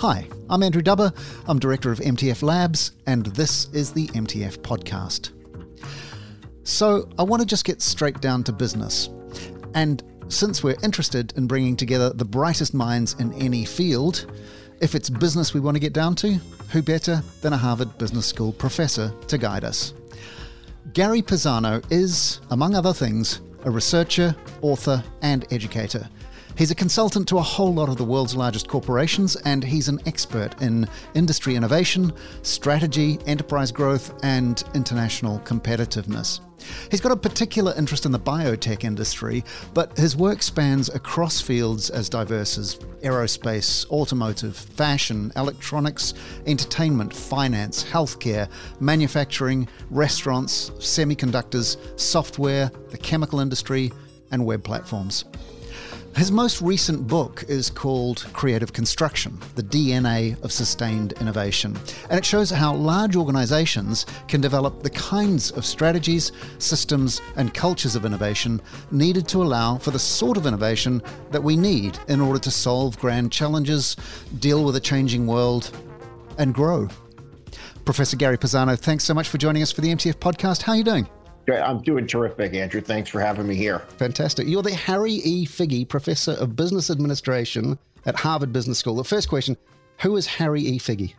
Hi, I'm Andrew Dubber. I'm director of MTF Labs, and this is the MTF Podcast. So, I want to just get straight down to business. And since we're interested in bringing together the brightest minds in any field, if it's business we want to get down to, who better than a Harvard Business School professor to guide us? Gary Pisano is, among other things, a researcher, author, and educator. He's a consultant to a whole lot of the world's largest corporations, and he's an expert in industry innovation, strategy, enterprise growth, and international competitiveness. He's got a particular interest in the biotech industry, but his work spans across fields as diverse as aerospace, automotive, fashion, electronics, entertainment, finance, healthcare, manufacturing, restaurants, semiconductors, software, the chemical industry, and web platforms. His most recent book is called Creative Construction The DNA of Sustained Innovation. And it shows how large organizations can develop the kinds of strategies, systems, and cultures of innovation needed to allow for the sort of innovation that we need in order to solve grand challenges, deal with a changing world, and grow. Professor Gary Pisano, thanks so much for joining us for the MTF podcast. How are you doing? I'm doing terrific, Andrew. Thanks for having me here. Fantastic. You're the Harry E. Figgie Professor of Business Administration at Harvard Business School. The first question Who is Harry E. Figgie?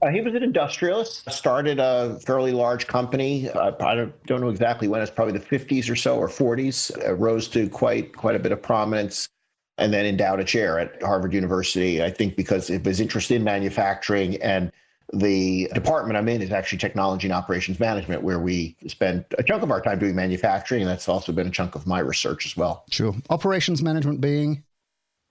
Uh, he was an industrialist, started a fairly large company. Uh, I don't, don't, know exactly when, it's probably the 50s or so or 40s, uh, rose to quite quite a bit of prominence, and then endowed a chair at Harvard University, I think because of his interest in manufacturing and the department I'm in is actually technology and operations management, where we spend a chunk of our time doing manufacturing. And that's also been a chunk of my research as well. Sure. Operations management being?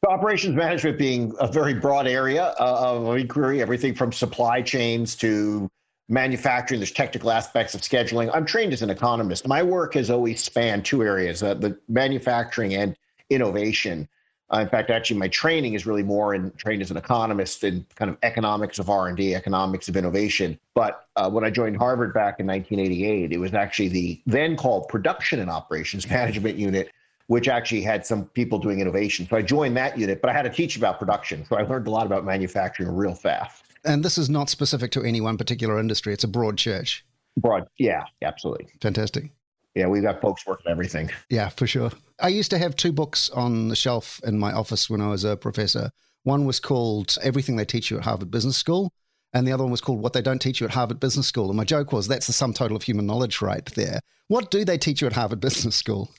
Operations management being a very broad area uh, of inquiry, everything from supply chains to manufacturing. There's technical aspects of scheduling. I'm trained as an economist. My work has always spanned two areas uh, the manufacturing and innovation. Uh, in fact, actually, my training is really more in trained as an economist in kind of economics of R and D, economics of innovation. But uh, when I joined Harvard back in 1988, it was actually the then called Production and Operations Management Unit, which actually had some people doing innovation. So I joined that unit, but I had to teach about production. So I learned a lot about manufacturing real fast. And this is not specific to any one particular industry; it's a broad church. Broad, yeah, absolutely. Fantastic yeah, we've got folks working everything. Yeah, for sure. I used to have two books on the shelf in my office when I was a professor. One was called Everything They Teach You at Harvard Business School, and the other one was called What They Don't Teach You at Harvard Business School. And my joke was that's the sum total of human knowledge right there. What do they teach you at Harvard Business School?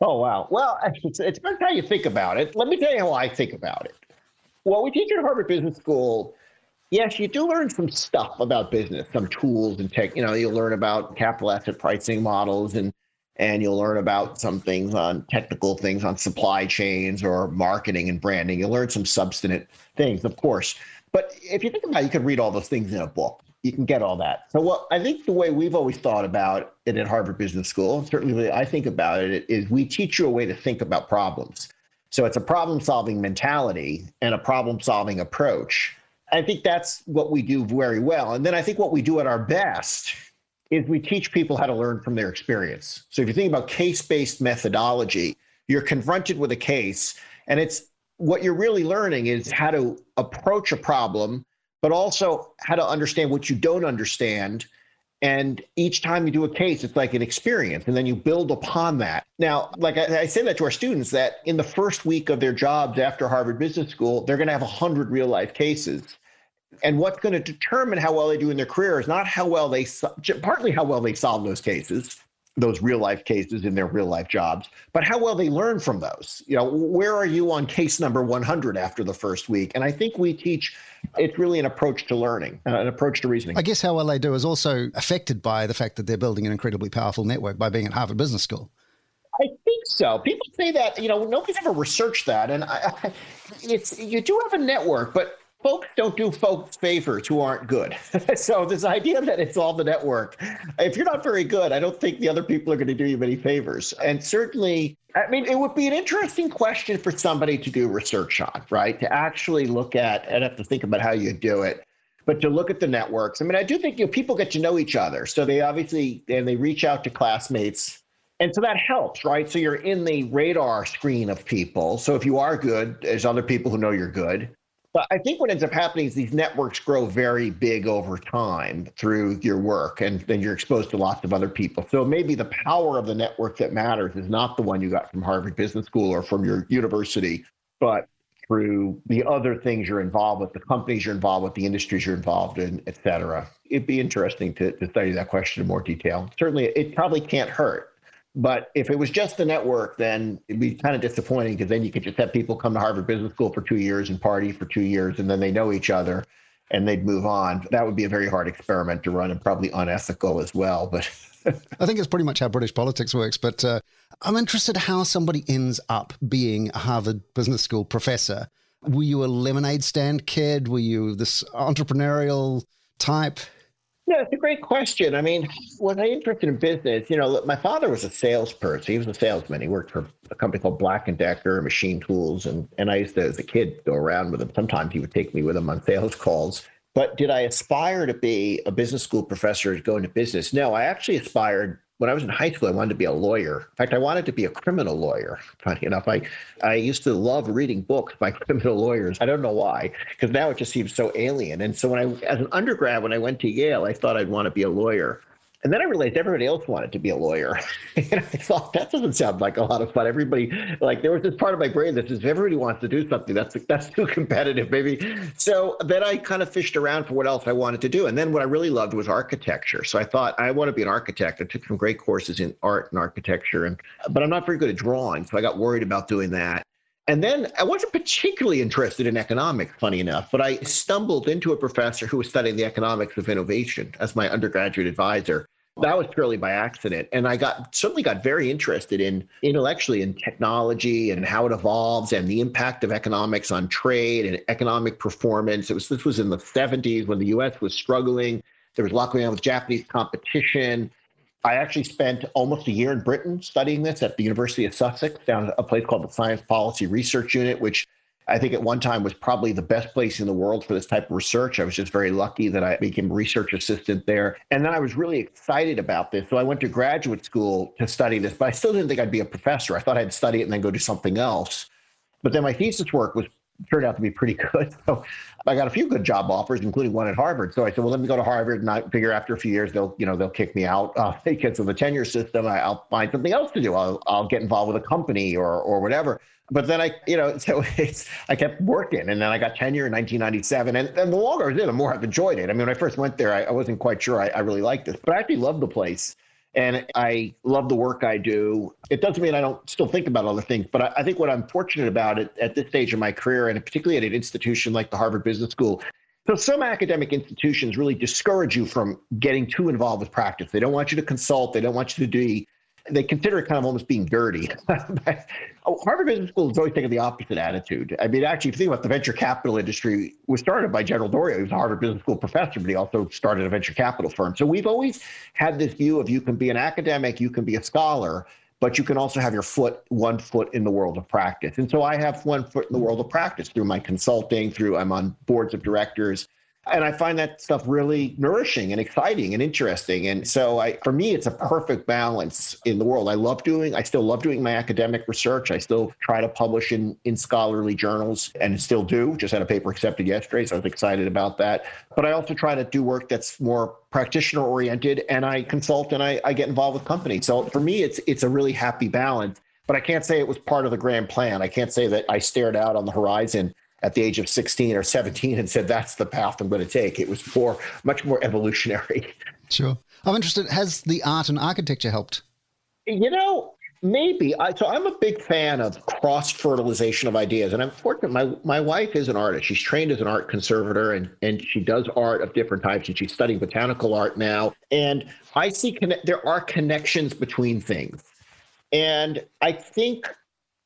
Oh, wow. Well, it's, it's about how you think about it. Let me tell you how I think about it. What we teach at Harvard Business School Yes, you do learn some stuff about business, some tools and tech. You know, you'll learn about capital asset pricing models and and you'll learn about some things on technical things on supply chains or marketing and branding. You'll learn some substantive things, of course. But if you think about it, you could read all those things in a book. You can get all that. So what I think the way we've always thought about it at Harvard Business School, certainly the way I think about it, is we teach you a way to think about problems. So it's a problem solving mentality and a problem solving approach I think that's what we do very well. And then I think what we do at our best is we teach people how to learn from their experience. So if you think about case based methodology, you're confronted with a case, and it's what you're really learning is how to approach a problem, but also how to understand what you don't understand. And each time you do a case, it's like an experience, and then you build upon that. Now, like I, I say that to our students, that in the first week of their jobs after Harvard Business School, they're going to have 100 real life cases and what's going to determine how well they do in their career is not how well they partly how well they solve those cases those real life cases in their real life jobs but how well they learn from those you know where are you on case number 100 after the first week and i think we teach it's really an approach to learning uh, an approach to reasoning i guess how well they do is also affected by the fact that they're building an incredibly powerful network by being at harvard business school I think so. People say that, you know, nobody's ever researched that. And I, it's, you do have a network, but folks don't do folks favors who aren't good. so this idea that it's all the network, if you're not very good, I don't think the other people are going to do you many favors. And certainly, I mean, it would be an interesting question for somebody to do research on, right? To actually look at and have to think about how you do it. But to look at the networks, I mean, I do think you know, people get to know each other. So they obviously and they reach out to classmates And so that helps, right? So you're in the radar screen of people. So if you are good, there's other people who know you're good. But I think what ends up happening is these networks grow very big over time through your work, and then you're exposed to lots of other people. So maybe the power of the network that matters is not the one you got from Harvard Business School or from your university, but through the other things you're involved with, the companies you're involved with, the industries you're involved in, et cetera. It'd be interesting to, to study that question in more detail. Certainly, it probably can't hurt but if it was just the network, then it'd be kind of disappointing because then you could just have people come to Harvard Business School for two years and party for two years, and then they know each other and they'd move on. That would be a very hard experiment to run and probably unethical as well. But I think it's pretty much how British politics works. But uh, I'm interested how somebody ends up being a Harvard Business School professor. Were you a lemonade stand kid? Were you this entrepreneurial type? Yeah, it's a great question. I mean, was I interested in business? You know, my father was a salesperson. He was a salesman. He worked for a company called Black and Decker Machine Tools, and and I used to, as a kid, go around with him. Sometimes he would take me with him on sales calls. But did I aspire to be a business school professor to go into business? No, I actually aspired when I was in high school, I wanted to be a lawyer. In fact, I wanted to be a criminal lawyer. Funny enough, I, I used to love reading books by criminal lawyers. I don't know why, because now it just seems so alien. And so when I, as an undergrad, when I went to Yale, I thought I'd want to be a lawyer. And then I realized everybody else wanted to be a lawyer. and I thought that doesn't sound like a lot of fun. Everybody, like, there was this part of my brain that says, if everybody wants to do something, that's that's too competitive, maybe. So then I kind of fished around for what else I wanted to do. And then what I really loved was architecture. So I thought I want to be an architect. I took some great courses in art and architecture, and but I'm not very good at drawing, so I got worried about doing that. And then I wasn't particularly interested in economics, funny enough, but I stumbled into a professor who was studying the economics of innovation as my undergraduate advisor. That was purely by accident. And I got certainly got very interested in intellectually in technology and how it evolves and the impact of economics on trade and economic performance. It was this was in the 70s when the US was struggling. There was a lot going on with Japanese competition. I actually spent almost a year in Britain studying this at the University of Sussex down at a place called the Science Policy Research Unit, which I think at one time was probably the best place in the world for this type of research. I was just very lucky that I became research assistant there. And then I was really excited about this. So I went to graduate school to study this, but I still didn't think I'd be a professor. I thought I'd study it and then go do something else. But then my thesis work was turned out to be pretty good. So I got a few good job offers, including one at Harvard. So I said, well, let me go to Harvard, and I figure after a few years they'll, you know, they'll kick me out uh, because of the tenure system. I, will find something else to do. I'll, I'll get involved with a company or or whatever but then I, you know, so it's I kept working, and then I got tenure in 1997. And, and the longer I was there, the more I've enjoyed it. I mean, when I first went there, I, I wasn't quite sure I, I, really liked this, but I actually loved the place, and I love the work I do. It doesn't mean I don't still think about other things, but I, I think what I'm fortunate about it at this stage of my career, and particularly at an institution like the Harvard Business School. So some academic institutions really discourage you from getting too involved with practice. They don't want you to consult. They don't want you to do they consider it kind of almost being dirty. Oh, Harvard Business School has always taken the opposite attitude. I mean, actually, if you think about the venture capital industry, was started by General Doriot. He was a Harvard Business School professor, but he also started a venture capital firm. So we've always had this view of you can be an academic, you can be a scholar, but you can also have your foot, one foot in the world of practice. And so I have one foot in the world of practice through my consulting, through I'm on boards of directors and I find that stuff really nourishing and exciting and interesting. And so I, for me, it's a perfect balance in the world. I love doing, I still love doing my academic research. I still try to publish in, in scholarly journals and still do. Just had a paper accepted yesterday, so I was excited about that. But I also try to do work that's more practitioner oriented and I consult and I, I get involved with companies. So for me, it's it's a really happy balance. But I can't say it was part of the grand plan. I can't say that I stared out on the horizon at the age of 16 or 17 and said, that's the path I'm going to take. It was more, much more evolutionary. Sure. I'm interested, has the art and architecture helped? You know, maybe. I, so I'm a big fan of cross fertilization of ideas. And I'm fortunate, my, my wife is an artist. She's trained as an art conservator and, and she does art of different types. And she's studying botanical art now. And I see conne- there are connections between things. And I think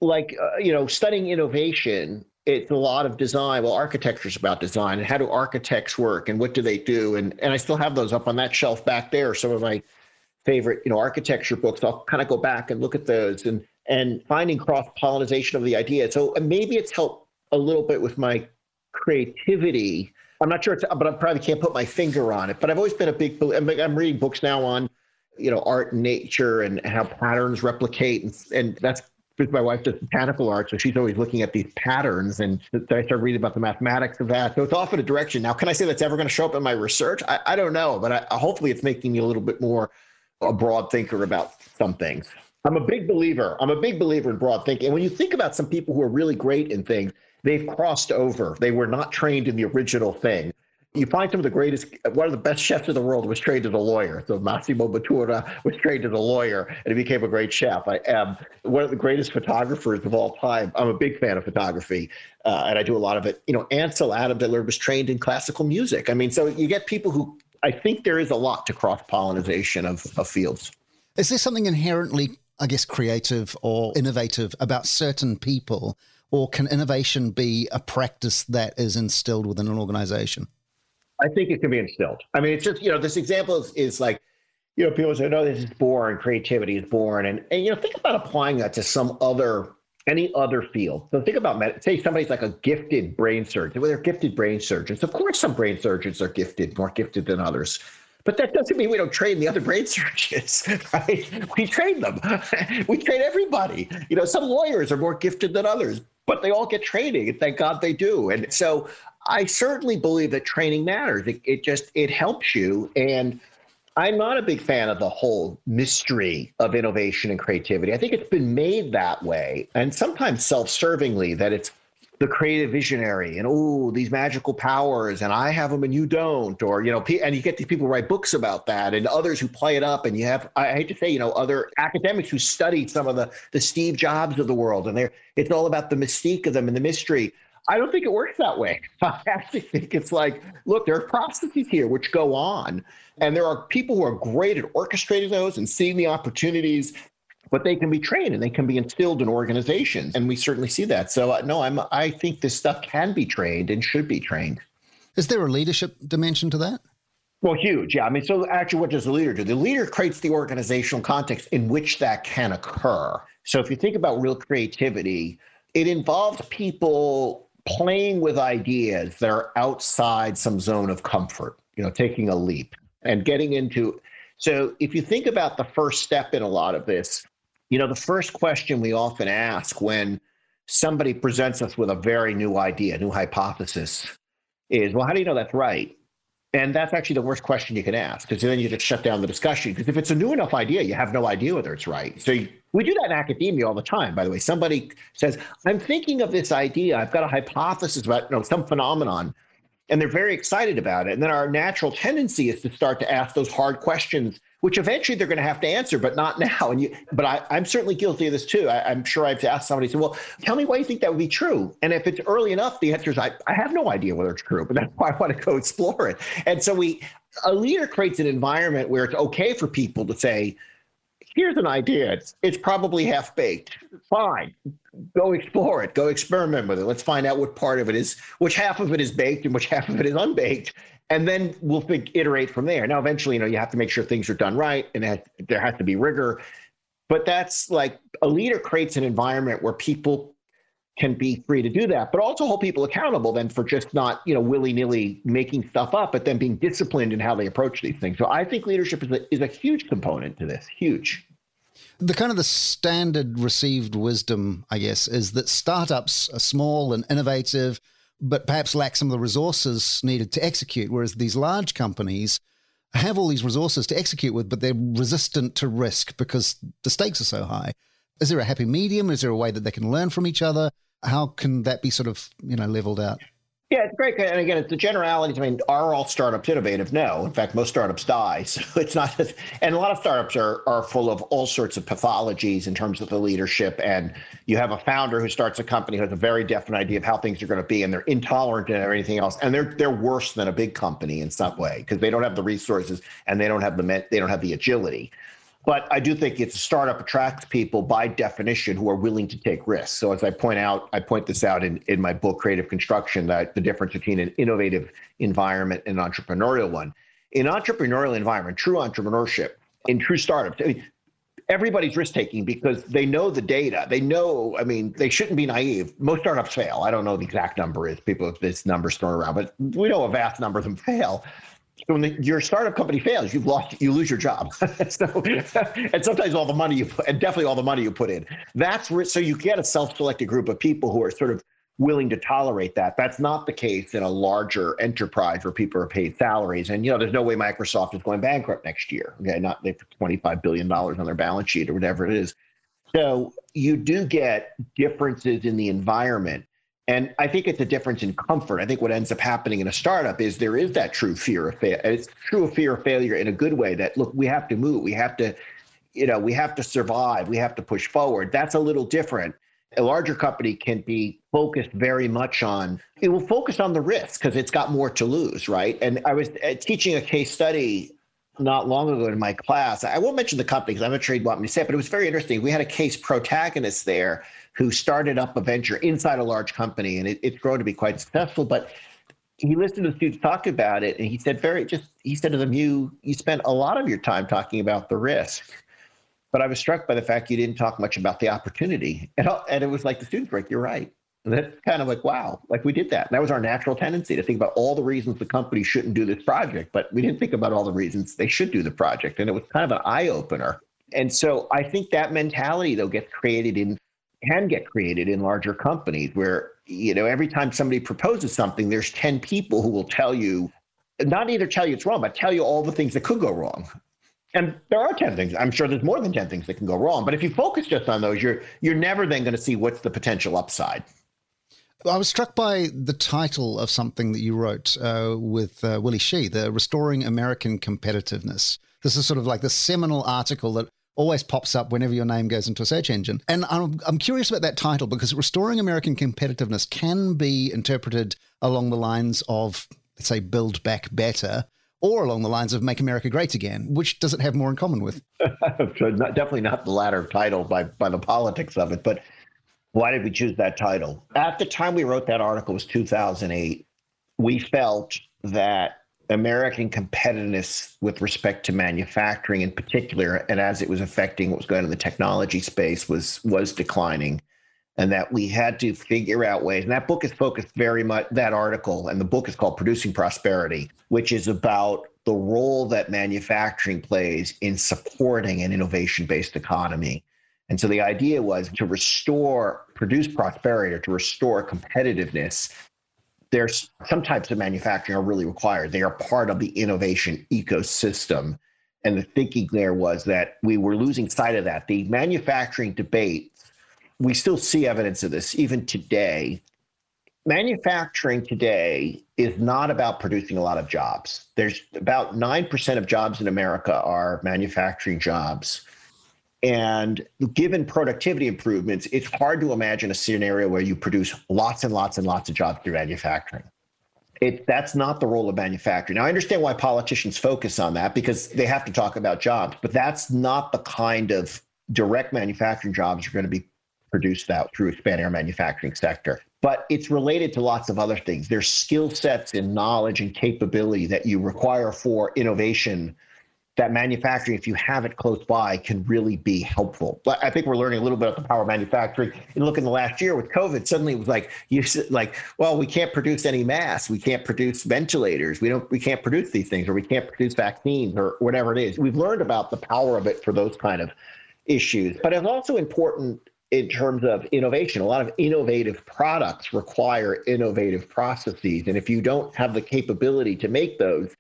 like uh, you know studying innovation it's a lot of design. Well, architecture is about design and how do architects work and what do they do? And and I still have those up on that shelf back there. Some of my favorite, you know, architecture books. I'll kind of go back and look at those and and finding cross pollination of the idea. So uh, maybe it's helped a little bit with my creativity. I'm not sure, but I probably can't put my finger on it. But I've always been a big. I'm reading books now on you know, art and nature and how patterns replicate. And, and that's because my wife does botanical art, so she's always looking at these patterns. And I started reading about the mathematics of that. So it's off in a direction. Now, can I say that's ever going to show up in my research? I, I don't know, but I, hopefully it's making me a little bit more a broad thinker about some things. I'm a big believer. I'm a big believer in broad thinking. And when you think about some people who are really great in things, they've crossed over. They were not trained in the original thing. You find some of the greatest, one of the best chefs in the world was trained as a lawyer. So Massimo Bottura was trained as a lawyer and he became a great chef. I am one of the greatest photographers of all time. I'm a big fan of photography uh, and I do a lot of it. You know, Ansel Adams, I learned, was trained in classical music. I mean, so you get people who, I think there is a lot to cross pollination of, of fields. Is there something inherently, I guess, creative or innovative about certain people? Or can innovation be a practice that is instilled within an organization? I think it can be instilled. I mean, it's just, you know, this example is, is like, you know, people say, no, this is born, creativity is born. And, and, you know, think about applying that to some other, any other field. So think about, med- say somebody's like a gifted brain surgeon. Well, they're gifted brain surgeons. Of course, some brain surgeons are gifted, more gifted than others. But that doesn't mean we don't train the other brain surgeons, right? We train them. we train everybody. You know, some lawyers are more gifted than others, but they all get training, and thank God they do. And so I certainly believe that training matters. It, it just it helps you and I'm not a big fan of the whole mystery of innovation and creativity. I think it's been made that way and sometimes self-servingly that it's the creative visionary and oh these magical powers and I have them and you don't or you know and you get these people write books about that and others who play it up and you have I hate to say you know other academics who studied some of the the Steve Jobs of the world and they're it's all about the mystique of them and the mystery. I don't think it works that way. I actually think it's like, look, there are processes here which go on, and there are people who are great at orchestrating those and seeing the opportunities. But they can be trained and they can be instilled in organizations, and we certainly see that. So, uh, no, I'm. I think this stuff can be trained and should be trained. Is there a leadership dimension to that? Well, huge. Yeah. I mean, so actually, what does the leader do? The leader creates the organizational context in which that can occur. So if you think about real creativity, it involves people playing with ideas that are outside some zone of comfort, you know, taking a leap and getting into. So if you think about the first step in a lot of this, you know, the first question we often ask when somebody presents us with a very new idea, new hypothesis is, well, how do you know that's right? And that's actually the worst question you can ask because then you just shut down the discussion. Because if it's a new enough idea, you have no idea whether it's right. So you, we do that in academia all the time, by the way. Somebody says, I'm thinking of this idea. I've got a hypothesis about you know, some phenomenon, and they're very excited about it. And then our natural tendency is to start to ask those hard questions, which eventually they're going to have to answer, but not now. And you, but I, am certainly guilty of this too. I, am sure I've asked somebody, say, well, tell me why you think that would be true. And if it's early enough, the answer is, I, I have no idea whether it's true, but that's why I want to go explore it. And so we, a leader creates an environment where it's okay for people to say, here's an idea. It's, it's probably half baked. Fine. Go explore it. Go experiment with it. Let's find out what part of it is, which half of it is baked and which half of it is unbaked. And then we'll think, iterate from there. Now, eventually, you know, you have to make sure things are done right and that there has to be rigor. But that's like a leader creates an environment where people can be free to do that, but also hold people accountable then for just not, you know, willy nilly making stuff up, but then being disciplined in how they approach these things. So I think leadership is a, is a huge component to this, huge. The kind of the standard received wisdom, I guess, is that startups are small and innovative, but perhaps lack some of the resources needed to execute, whereas these large companies have all these resources to execute with, but they're resistant to risk because the stakes are so high. Is there a happy medium? Is there a way that they can learn from each other? How can that be sort of you know leveled out? Yeah, it's great. And again, it's the generalities. I mean, are all startups innovative? No. In fact, most startups die. So it's not, and a lot of startups are, are full of all sorts of pathologies in terms of the leadership. And you have a founder who starts a company who has a very definite idea of how things are going to be, and they're intolerant to everything else. And they're, they're worse than a big company in some way because they don't have the resources and they don't have the, they don't have the agility. But I do think it's a startup attracts people by definition who are willing to take risks. So as I point out, I point this out in, in my book, Creative Construction, that the difference between an innovative environment and an entrepreneurial one. In entrepreneurial environment, true entrepreneurship, in true startups, I mean, everybody's risk taking because they know the data. They know, I mean, they shouldn't be naive. Most startups fail. I don't know the exact number is. People this numbers thrown around, but we know a vast number of them fail. So when the, your startup company fails, you've lost, you lose your job. so, and sometimes all the money you put, and definitely all the money you put in. That's where, so you get a self-selected group of people who are sort of willing to tolerate that. That's not the case in a larger enterprise where people are paid salaries. And you know, there's no way Microsoft is going bankrupt next year. Okay, not they put 25 billion dollars on their balance sheet or whatever it is. So you do get differences in the environment. And I think it's a difference in comfort. I think what ends up happening in a startup is there is that true fear of failure. It's true fear of failure in a good way that look, we have to move. We have to, you know, we have to survive. We have to push forward. That's a little different. A larger company can be focused very much on, it will focus on the risk because it's got more to lose, right? And I was uh, teaching a case study not long ago in my class. I won't mention the company because I'm not sure you'd want me to say it, but it was very interesting. We had a case protagonist there who started up a venture inside a large company, and it, it's grown to be quite successful. But he listened to the students talk about it, and he said, "Very just." He said to them, "You you spent a lot of your time talking about the risk." But I was struck by the fact you didn't talk much about the opportunity. And, and it was like the students were like, you're right. And that's kind of like, wow, like we did that. And that was our natural tendency to think about all the reasons the company shouldn't do this project, but we didn't think about all the reasons they should do the project. And it was kind of an eye opener. And so I think that mentality, though, gets created in, can get created in larger companies where, you know, every time somebody proposes something, there's 10 people who will tell you, not either tell you it's wrong, but tell you all the things that could go wrong. And there are 10 things. I'm sure there's more than 10 things that can go wrong. But if you focus just on those, you're you're never then going to see what's the potential upside. I was struck by the title of something that you wrote uh, with uh, Willy Shih, the Restoring American Competitiveness. This is sort of like the seminal article that always pops up whenever your name goes into a search engine. And I'm, I'm curious about that title because restoring American competitiveness can be interpreted along the lines of, let's say, build back better or along the lines of make America great again. Which does it have more in common with? Definitely not the latter title by, by the politics of it. But why did we choose that title? At the time we wrote that article was 2008. We felt that American competitiveness with respect to manufacturing in particular, and as it was affecting what was going on in the technology space, was was declining. And that we had to figure out ways. And that book is focused very much, that article, and the book is called Producing Prosperity, which is about the role that manufacturing plays in supporting an innovation based economy and so the idea was to restore, produce prosperity or to restore competitiveness. There's some types of manufacturing are really required. They are part of the innovation ecosystem. And the thinking there was that we were losing sight of that. The manufacturing debate, we still see evidence of this even today. Manufacturing today is not about producing a lot of jobs. There's about 9% of jobs in America are manufacturing jobs and given productivity improvements, it's hard to imagine a scenario where you produce lots and lots and lots of jobs through manufacturing. It, that's not the role of manufacturing. Now, I understand why politicians focus on that because they have to talk about jobs, but that's not the kind of direct manufacturing jobs are going to be produced out through expanding our manufacturing sector. But it's related to lots of other things. There's skill sets and knowledge and capability that you require for innovation that manufacturing, if you have it close by, can really be helpful. But I think we're learning a little bit about the power of manufacturing. And look in the last year with COVID, suddenly it was like you like, well, we can't produce any masks, we can't produce ventilators, we don't, we can't produce these things, or we can't produce vaccines, or whatever it is. We've learned about the power of it for those kind of issues. But it's also important in terms of innovation. A lot of innovative products require innovative processes. And if you don't have the capability to make those,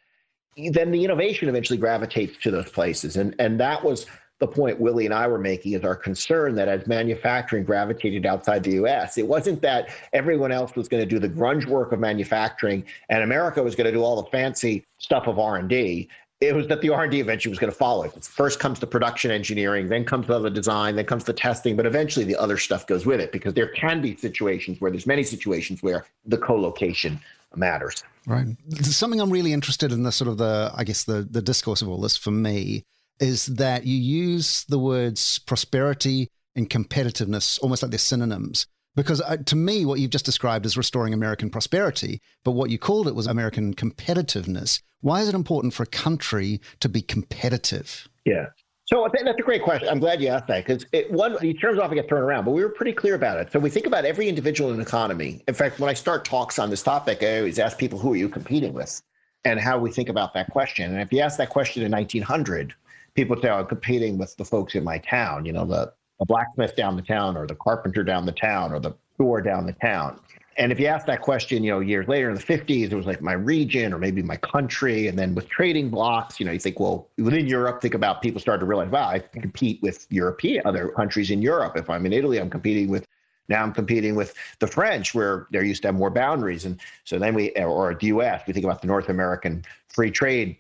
then the innovation eventually gravitates to those places. And, and that was the point Willy and I were making is our concern that as manufacturing gravitated outside the US, it wasn't that everyone else was going to do the grunge work of manufacturing and America was going to do all the fancy stuff of R&D. It was that the R&D eventually was going to follow it. First comes the production engineering, then comes the design, then comes the testing, but eventually the other stuff goes with it because there can be situations where there's many situations where the co-location matters. Right. Something I'm really interested in the sort of the, I guess, the, the discourse of all this for me is that you use the words prosperity and competitiveness almost like they're synonyms. Because uh, to me, what you've just described is restoring American prosperity, but what you called it was American competitiveness. Why is it important for a country to be competitive? Yeah. So that's a great question. I'm glad you asked that because it one these terms often get thrown around, but we were pretty clear about it. So we think about every individual in economy. In fact, when I start talks on this topic, I always ask people, "Who are you competing with?" and how we think about that question. And if you ask that question in 1900, people say, oh, I'm competing with the folks in my town, you know, the, the blacksmith down the town or the carpenter down the town or the store down the town. And if you ask that question, you know, years later in the 50s, it was like my region or maybe my country. And then with trading blocks, you know, you think, well, within Europe, think about people start to realize, wow, I compete with European other countries in Europe. If I'm in Italy, I'm competing with now I'm competing with the French, where they're used to have more boundaries. And so then we, or the US, we think about the North American free trade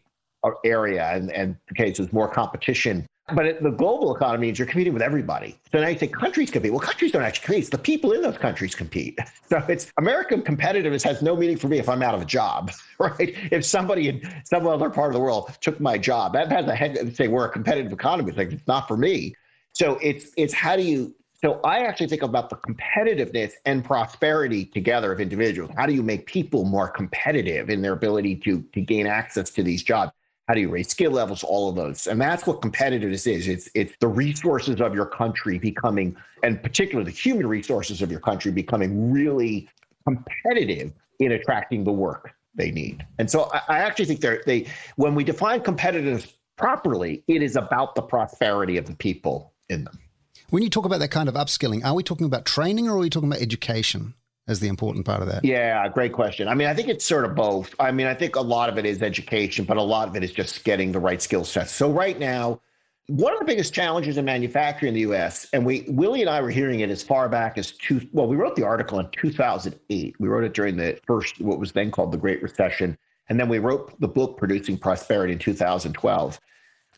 area. And, and okay, so there's more competition. But the global economy means you're competing with everybody. So now you say countries compete. Well, countries don't actually compete. It's the people in those countries compete. So it's American competitiveness has no meaning for me if I'm out of a job, right? If somebody in some other part of the world took my job, that has a head say we're a competitive economy. It's like it's not for me. So it's it's how do you so I actually think about the competitiveness and prosperity together of individuals. How do you make people more competitive in their ability to, to gain access to these jobs? How do you raise skill levels? All of those. And that's what competitiveness is. It's it's the resources of your country becoming, and particularly the human resources of your country becoming really competitive in attracting the work they need. And so I, I actually think they're they when we define competitiveness properly, it is about the prosperity of the people in them. When you talk about that kind of upskilling, are we talking about training or are we talking about education? As the important part of that? Yeah, great question. I mean, I think it's sort of both. I mean, I think a lot of it is education, but a lot of it is just getting the right skill sets. So right now, one of the biggest challenges in manufacturing in the U.S. and we Willy and I were hearing it as far back as two. Well, we wrote the article in 2008. We wrote it during the first what was then called the Great Recession, and then we wrote the book Producing Prosperity in 2012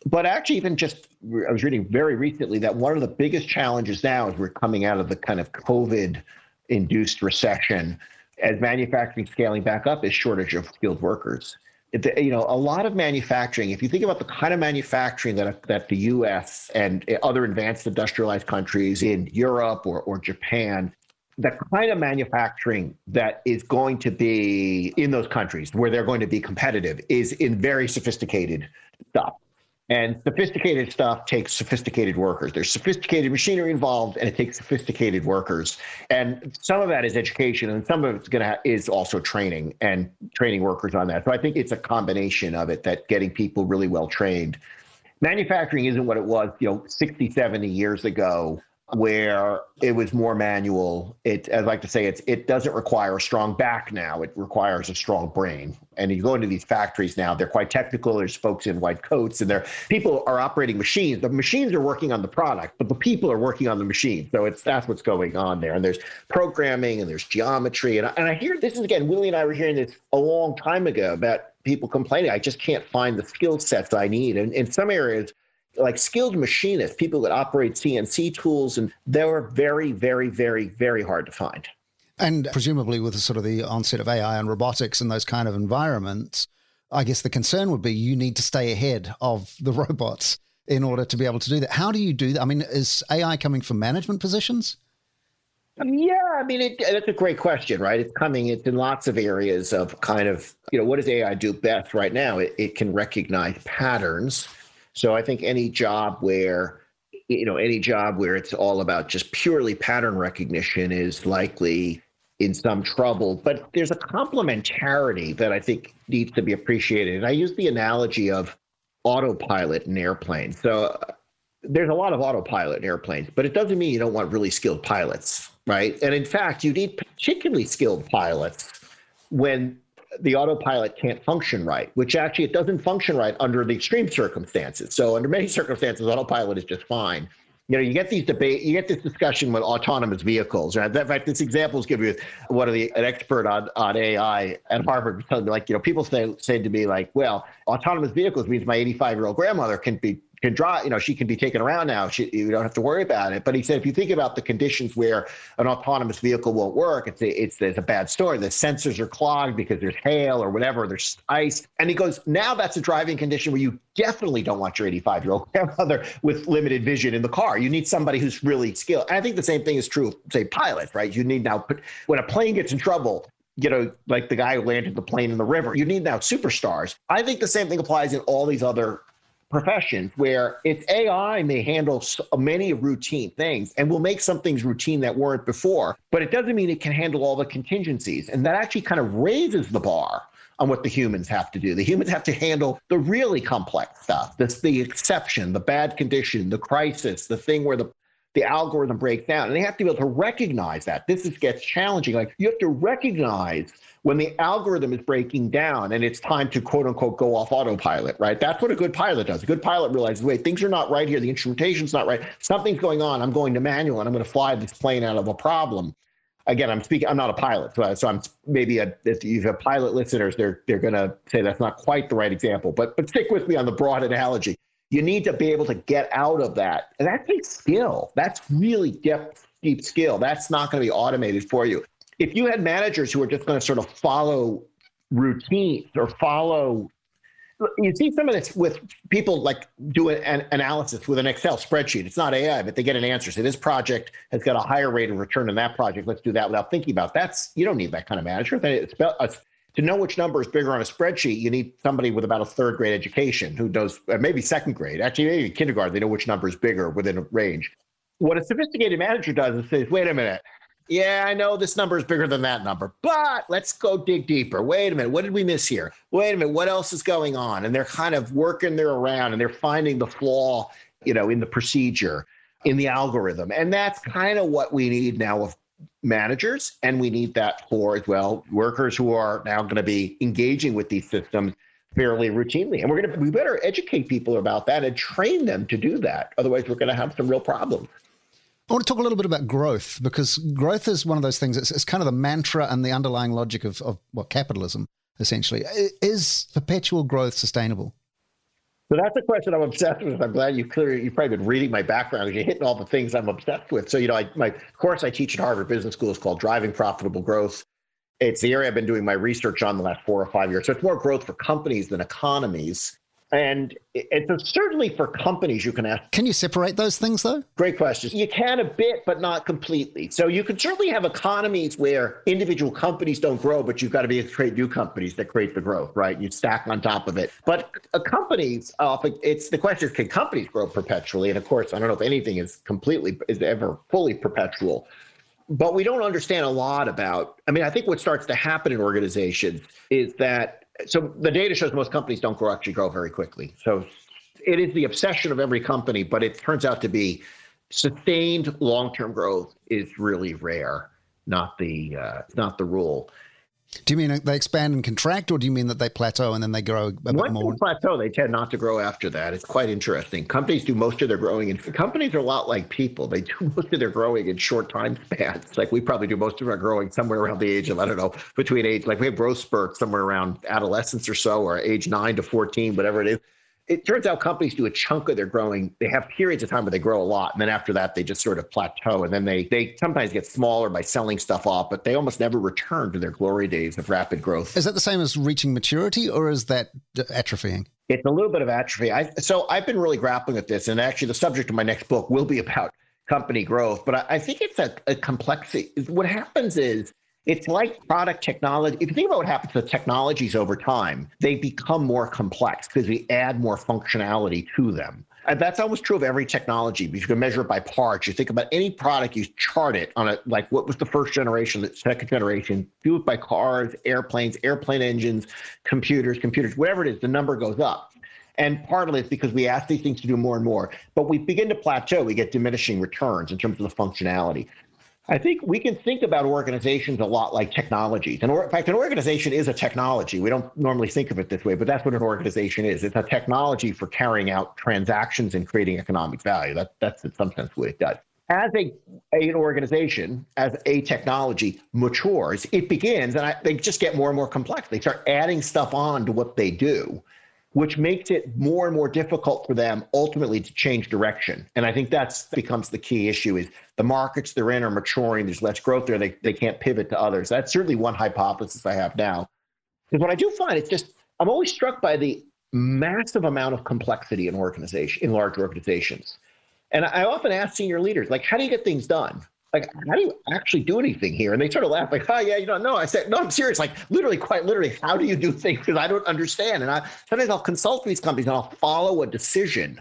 but actually even just i was reading very recently that one of the biggest challenges now is we're coming out of the kind of covid induced recession as manufacturing scaling back up is shortage of skilled workers. You know a lot of manufacturing if you think about the kind of manufacturing that that the US and other advanced industrialized countries in Europe or, or Japan the kind of manufacturing that is going to be in those countries where they're going to be competitive is in very sophisticated stuff and sophisticated stuff takes sophisticated workers. There's sophisticated machinery involved, and it takes sophisticated workers. And some of that is education, and some of it's going to ha- is also training and training workers on that. So I think it's a combination of it that getting people really well trained. Manufacturing isn't what it was, you know, 60, 70 years ago where it was more manual. It, I like to say, it's it doesn't require a strong back now. It requires a strong brain. And you go into these factories now; they're quite technical. There's folks in white coats, and there people are operating machines. The machines are working on the product, but the people are working on the machine. So it's that's what's going on there. And there's programming, and there's geometry, and I, and I hear this is again. Willy and I were hearing this a long time ago about people complaining. I just can't find the skill sets I need. And in some areas, like skilled machinists, people that operate CNC tools, and they were very, very, very, very hard to find. And presumably, with the sort of the onset of AI and robotics and those kind of environments, I guess the concern would be you need to stay ahead of the robots in order to be able to do that. How do you do that? I mean, is AI coming from management positions? Yeah, I mean, it, that's a great question, right? It's coming. It's in lots of areas of kind of, you know, what does AI do best right now? It, it can recognize patterns so I think any job where you know any job where it's all about just purely pattern recognition is likely in some trouble. But there's a complementarity that i think needs to be appreciated. And i use the analogy of autopilot in airplanes. So uh, there's a lot of autopilot in airplanes but it doesn't mean you don't want really skilled pilots right? And in fact you need particularly skilled pilots when the autopilot can't function right, which actually it doesn't function right under the extreme circumstances. So under many circumstances, autopilot is just fine. You know, you get these debate, you get this discussion with autonomous vehicles. Right? In fact, this example is given one of the an expert on, on AI at Harvard telling me, like, you know, people say say to me like, well, autonomous vehicles means my 85 year old grandmother can be can drive, you know, she can be taken around now. She, you don't have to worry about it. But he said, if you think about the conditions where an autonomous vehicle won't work, it's a, it's, it's a bad story. The sensors are clogged because there's hail or whatever, there's ice. And he goes, now that's a driving condition where you definitely don't want your 85 year old grandmother with limited vision in the car. You need somebody who's really skilled. And I think the same thing is true say, pilots, right? You need now, when a plane gets in trouble, you know, like the guy who landed the plane in the river. You need now superstars. I think the same thing applies in all these other professions where its AI may handle many routine things and will make some things routine that weren't before, but it doesn't mean it can handle all the contingencies. And that actually kind of raises the bar on what the humans have to do. The humans have to handle the really complex stuff. That's the exception, the bad condition, the crisis, the thing where the the algorithm breaks down. And they have to be able to recognize that. This is, gets challenging. Like you have to recognize when the algorithm is breaking down and it's time to quote unquote go off autopilot, right? That's what a good pilot does. A good pilot realizes, wait, things are not right here. The instrumentation's not right. Something's going on. I'm going to manual and I'm going to fly this plane out of a problem. Again, I'm speaking. I'm not a pilot, so, so I'm maybe a, if you have pilot listeners, they're they're going to say that's not quite the right example. But but stick with me on the broad analogy. You need to be able to get out of that, and that takes skill. That's really deep deep skill. That's not going to be automated for you if you had managers who are just going to sort of follow routines or follow you see some of this with people like do an analysis with an excel spreadsheet. It's not ai but they get an answer. So this project has got a higher rate of return than that project. Let's do that without thinking about it. that's you don't need that kind of manager. To know which number is bigger on a spreadsheet you need somebody with about a third grade education who does uh, maybe second grade. Actually maybe kindergarten they know which number is bigger within a range. What a sophisticated manager does is says wait a minute yeah, I know this number is bigger than that number, but let's go dig deeper. Wait a minute, what did we miss here? Wait a minute, what else is going on? And they're kind of working their around and they're finding the flaw, you know, in the procedure, in the algorithm. And that's kind of what we need now of managers. And we need that for as well workers who are now going to be engaging with these systems fairly routinely. And we're going to, we better educate people about that and train them to do that. Otherwise, we're going to have some real problems. I want to talk a little bit about growth because growth is one of those things. It's, it's kind of the mantra and the underlying logic of, of what capitalism essentially is. Perpetual growth sustainable? So that's a question I'm obsessed with. I'm glad you clearly you've probably been reading my background because you're hitting all the things I'm obsessed with. So you know, I, my course I teach at Harvard Business School is called Driving Profitable Growth. It's the area I've been doing my research on the last four or five years. So it's more growth for companies than economies. And it's certainly for companies you can ask. Can you separate those things though? Great question. You can a bit, but not completely. So you can certainly have economies where individual companies don't grow, but you've got to be able to create new companies that create the growth, right? You stack on top of it. But companies, uh, it's the question is, can companies grow perpetually? And of course, I don't know if anything is completely, is ever fully perpetual but we don't understand a lot about i mean i think what starts to happen in organizations is that so the data shows most companies don't grow actually grow very quickly. So it is the obsession of every company, but it turns out to be sustained long-term growth is really rare, not the uh, not the rule. Do you mean they expand and contract, or do you mean that they plateau and then they grow a bit Once more? They plateau, they tend not to grow after that. It's quite interesting. Companies do most of their growing, and companies are a lot like people. They do most of their growing in short time spans. Like we probably do most of our growing somewhere around the age of I don't know between age like we have growth spurts somewhere around adolescence or so, or age nine to fourteen, whatever it is it turns out companies do a chunk of their growing. They have periods of time where they grow a lot, and then after that, they just sort of plateau. And then they they sometimes get smaller by selling stuff off, but they almost never return to their glory days of rapid growth. Is that the same as reaching maturity, or is that atrophying? It's a little bit of atrophy. I, so I've been really grappling with this, and actually, the subject of my next book will be about company growth. But I, I think it's a, a complexity. What happens is it's like product technology. If you think about what happens to technologies over time, they become more complex because we add more functionality to them. And that's almost true of every technology because you can measure it by parts. You think about any product, you chart it on a like what was the first generation, the second generation, do it by cars, airplanes, airplane engines, computers, computers, whatever it is, the number goes up. And partly it's because we ask these things to do more and more, but we begin to plateau. We get diminishing returns in terms of the functionality. I think we can think about organizations a lot like technologies. And in fact, an organization is a technology. We don't normally think of it this way, but that's what an organization is. It's a technology for carrying out transactions and creating economic value. That, that's in some sense what it does. As a, an organization, as a technology matures, it begins, and I, they just get more and more complex. They start adding stuff on to what they do which makes it more and more difficult for them ultimately to change direction. And I think that's becomes the key issue is the markets they're in are maturing. There's less growth there. They, they can't pivot to others. That's certainly one hypothesis I have now. Because what I do find, it's just, I'm always struck by the massive amount of complexity in organization, in large organizations. And I often ask senior leaders, like, how do you get things done? Like, how do you actually do anything here? And they sort of laugh, like, oh, yeah, you don't know. I said, no, I'm serious. Like, literally, quite literally, how do you do things? Because I don't understand. And I sometimes I'll consult these companies and I'll follow a decision.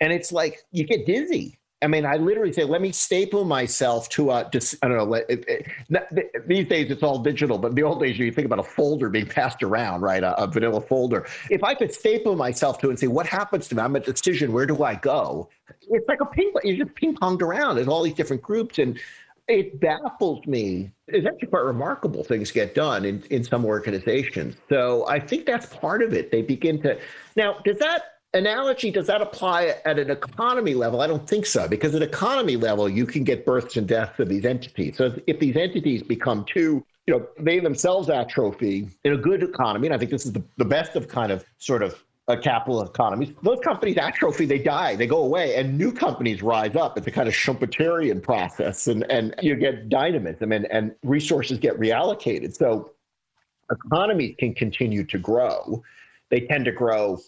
And it's like, you get dizzy. I mean, I literally say, let me staple myself to a, just, I don't know, it, it, these days it's all digital, but in the old days you think about a folder being passed around, right? A, a, vanilla folder. If I could staple myself to it and say, what happens to me? I'm a decision, where do I go? It's like a ping pong, you just ping ponged around. There's all these different groups. And it baffles me. It's actually quite remarkable things get done in, in some organizations. So I think that's part of it. They begin to, now, does that analogy does that apply at an economy level? I don't think so, because at economy level, you can get births and deaths of these entities. So if these entities become too, you know, they themselves atrophy in a good economy, and I think this is the, the best of kind of sort of a capital economies, those companies atrophy, they die, they go away, and new companies rise up. It's a kind of Schumpeterian process, and, and you get dynamism and, and resources get reallocated. So economies can continue to grow. They tend to grow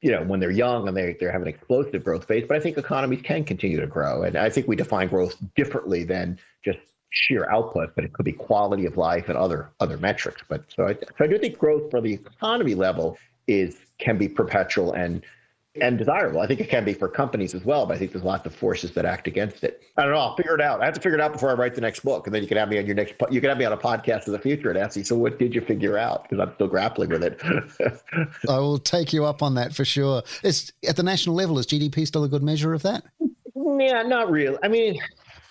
you know, when they're young and they, they have an explosive growth phase. But I think economies can continue to grow. And I think we define growth differently than just sheer output, but it could be quality of life and other other metrics. But so I, so I do think growth for the economy level is can be perpetual and and desirable. I think it can be for companies as well, but I think there's lots of forces that act against it. I don't know. I'll figure it out. I have to figure it out before I write the next book, and then you can have me on your next. You can have me on a podcast in the future and ask you. So, what did you figure out? Because I'm still grappling with it. I will take you up on that for sure. Is at the national level, is GDP still a good measure of that? Yeah, not really. I mean.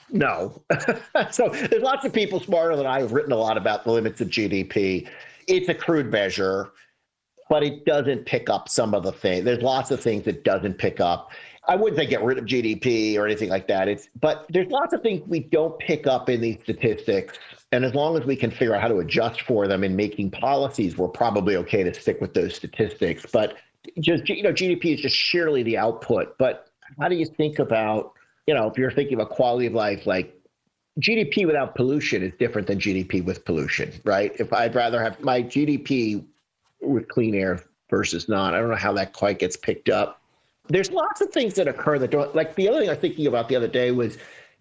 No. so there's lots of people smarter than I have written a lot about the limits of GDP. It's a crude measure but it doesn't pick up some of the things. There's lots of things it doesn't pick up. I wouldn't say get rid of GDP or anything like that. It's but there's lots of things we don't pick up in these statistics. And as long as we can figure out how to adjust for them in making policies, we're probably okay to stick with those statistics. But just you know, GDP is just sheerly the output. But how do you think about, you know, if you're thinking about quality of life, like GDP without pollution is different than GDP with pollution, right? If I'd rather have my GDP with clean air versus not. I don't know how that quite gets picked up. There's lots of things that occur that don't like the other thing I was thinking about the other day was